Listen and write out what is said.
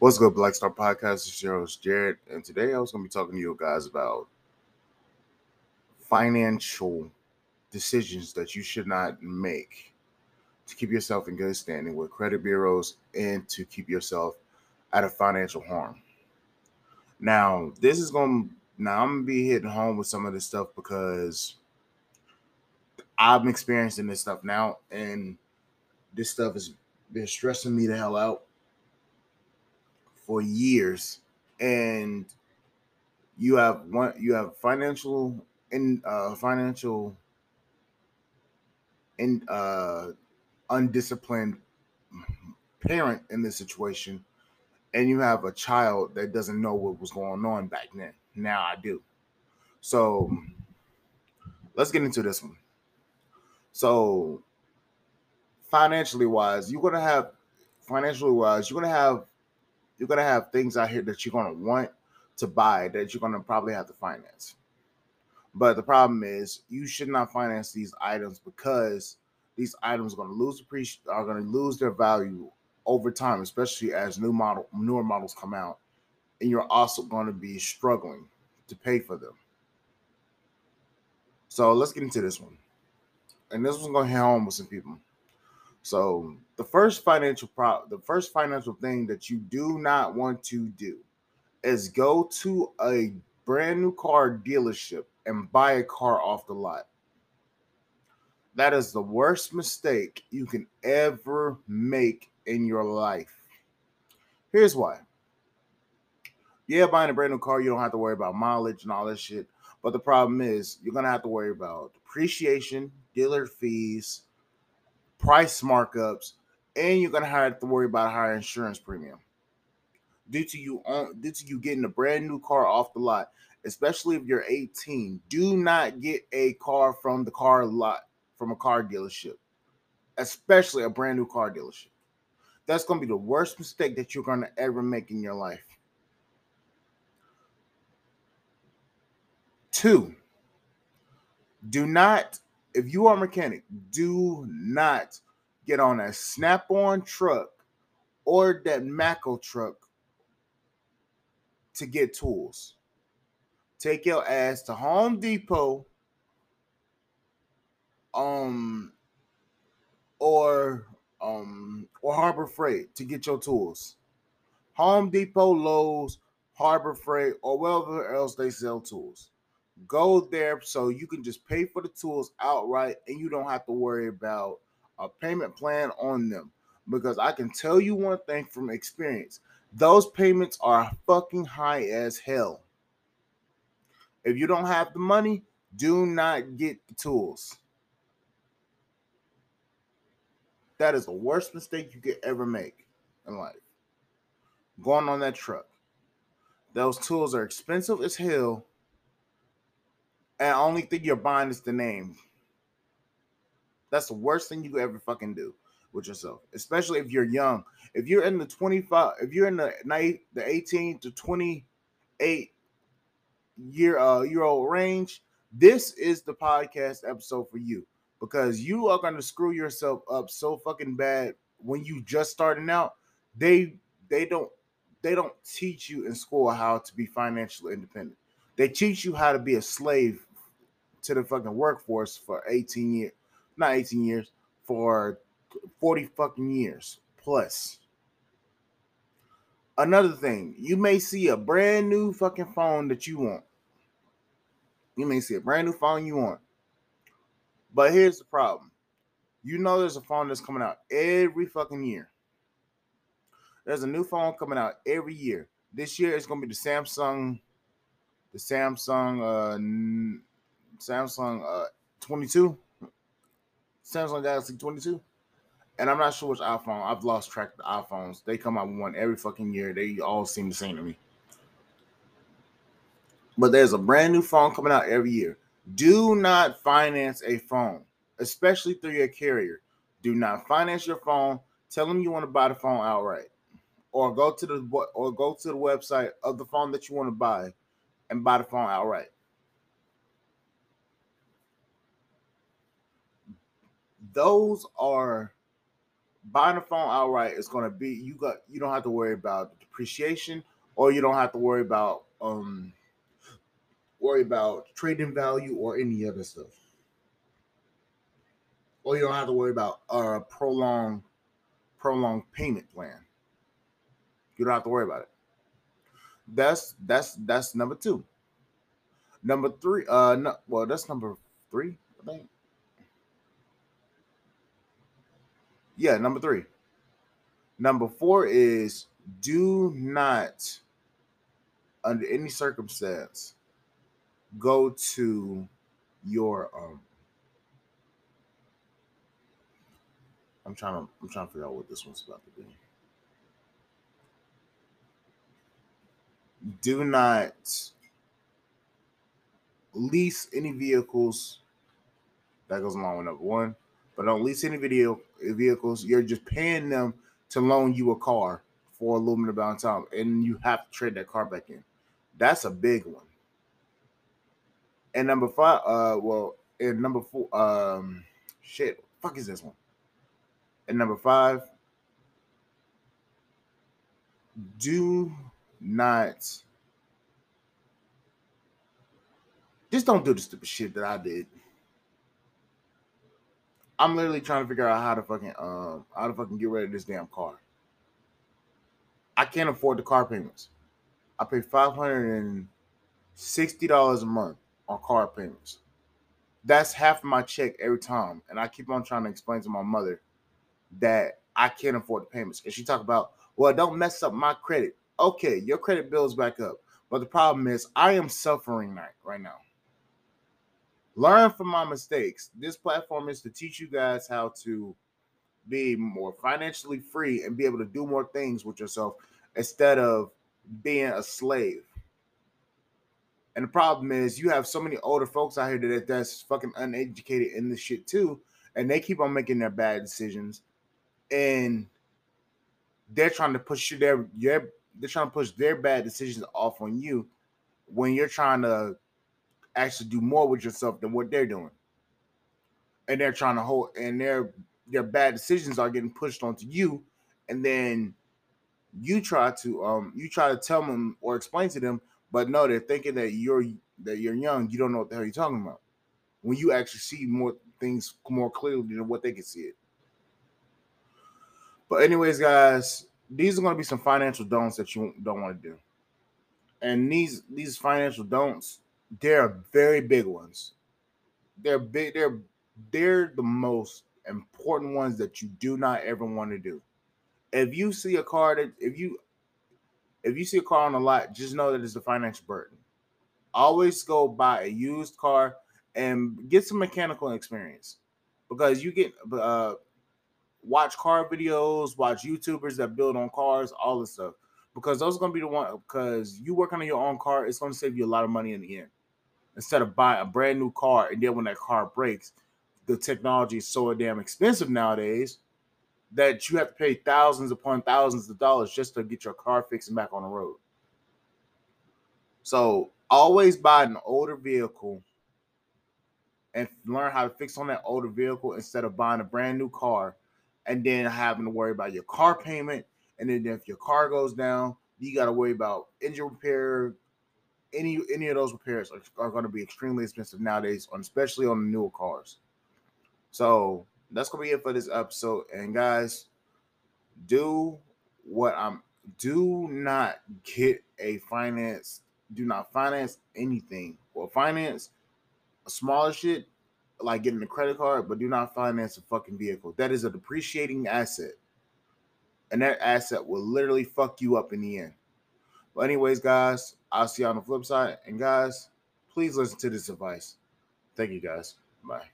What's good, Black Star Podcast? It's your host, Jared, and today I was going to be talking to you guys about financial decisions that you should not make to keep yourself in good standing with credit bureaus and to keep yourself out of financial harm. Now, this is going to, now I'm going to be hitting home with some of this stuff because I'm experiencing this stuff now, and this stuff has been stressing me the hell out for years, and you have one you have financial in uh financial in uh undisciplined parent in this situation and you have a child that doesn't know what was going on back then. Now i do. So let's get into this one. So financially wise you're gonna have financially wise you're gonna have you're gonna have things out here that you're gonna want to buy that you're gonna probably have to finance. But the problem is you should not finance these items because these items are gonna lose appreciate are gonna lose their value over time, especially as new model newer models come out, and you're also gonna be struggling to pay for them. So let's get into this one. And this one's gonna hit home with some people. So the first financial pro the first financial thing that you do not want to do is go to a brand new car dealership and buy a car off the lot. That is the worst mistake you can ever make in your life. Here's why. Yeah, buying a brand new car, you don't have to worry about mileage and all that shit. But the problem is, you're gonna have to worry about depreciation, dealer fees, price markups, and you're gonna have to worry about a higher insurance premium due to you on due to you getting a brand new car off the lot, especially if you're 18. Do not get a car from the car lot from a car dealership, especially a brand new car dealership. That's gonna be the worst mistake that you're gonna ever make in your life. Two, do not if you are a mechanic, do not get on a Snap-on truck or that Matco truck to get tools. Take your ass to Home Depot um or um or Harbor Freight to get your tools. Home Depot, Lowe's, Harbor Freight, or wherever else they sell tools. Go there so you can just pay for the tools outright and you don't have to worry about a payment plan on them. Because I can tell you one thing from experience those payments are fucking high as hell. If you don't have the money, do not get the tools. That is the worst mistake you could ever make in life. Going on that truck. Those tools are expensive as hell and only thing you're buying is the name. That's the worst thing you could ever fucking do with yourself, especially if you're young. If you're in the 25, if you're in the night, the 18 to 28 year uh year old range, this is the podcast episode for you because you are gonna screw yourself up so fucking bad when you just starting out. They they don't they don't teach you in school how to be financially independent. They teach you how to be a slave to the fucking workforce for 18 years, not 18 years, for 40 fucking years plus. Another thing, you may see a brand new fucking phone that you want. You may see a brand new phone you want. But here's the problem. You know there's a phone that's coming out every fucking year. There's a new phone coming out every year. This year it's gonna be the Samsung, the Samsung uh Samsung uh 22, Samsung Galaxy 22. And I'm not sure which iPhone. I've lost track of the iPhones. They come out one every fucking year. They all seem the same to me. But there's a brand new phone coming out every year. Do not finance a phone, especially through your carrier. Do not finance your phone. Tell them you want to buy the phone outright, or go to the or go to the website of the phone that you want to buy, and buy the phone outright. Those are buying a phone outright is going to be you got you don't have to worry about depreciation or you don't have to worry about um worry about trading value or any other stuff. Or you don't have to worry about a prolonged prolonged payment plan. You don't have to worry about it. That's that's that's number two. Number three uh no, well that's number three i think Yeah, number three. Number four is do not, under any circumstance, go to your um I'm trying to I'm trying to figure out what this one's about to be. Do not lease any vehicles. That goes along with number one but lease any video vehicles. You're just paying them to loan you a car for a limited amount of time, and you have to trade that car back in. That's a big one. And number five, uh, well, and number four, um, shit, fuck is this one? And number five, do not just don't do the stupid shit that I did. I'm literally trying to figure out how to fucking um how to fucking get rid of this damn car. I can't afford the car payments. I pay five hundred and sixty dollars a month on car payments. That's half of my check every time, and I keep on trying to explain to my mother that I can't afford the payments. And she talk about, well, don't mess up my credit. Okay, your credit bill's back up, but the problem is I am suffering right right now learn from my mistakes. This platform is to teach you guys how to be more financially free and be able to do more things with yourself instead of being a slave. And the problem is you have so many older folks out here that that's fucking uneducated in this shit too, and they keep on making their bad decisions, and they're trying to push you their their they're trying to push their bad decisions off on you when you're trying to actually do more with yourself than what they're doing. And they're trying to hold and their their bad decisions are getting pushed onto you. And then you try to um you try to tell them or explain to them, but no, they're thinking that you're that you're young, you don't know what the hell you're talking about. When you actually see more things more clearly than what they can see it. But anyways, guys, these are going to be some financial don'ts that you don't want to do. And these these financial don'ts they're very big ones. They're big. They're they're the most important ones that you do not ever want to do. If you see a car that if you if you see a car on the lot, just know that it's a financial burden. Always go buy a used car and get some mechanical experience because you get uh watch car videos, watch YouTubers that build on cars, all this stuff. Because those are gonna be the one because you working on your own car, it's gonna save you a lot of money in the end instead of buying a brand new car and then when that car breaks, the technology is so damn expensive nowadays that you have to pay thousands upon thousands of dollars just to get your car fixed and back on the road. So always buy an older vehicle and learn how to fix on that older vehicle instead of buying a brand new car and then having to worry about your car payment. And then if your car goes down, you got to worry about engine repair, any any of those repairs are, are going to be extremely expensive nowadays, on especially on the newer cars. So that's gonna be it for this episode. And guys, do what I'm do not get a finance, do not finance anything or finance a smaller shit like getting a credit card, but do not finance a fucking vehicle. That is a depreciating asset. And that asset will literally fuck you up in the end. But anyways, guys, I'll see you on the flip side. And guys, please listen to this advice. Thank you guys. Bye.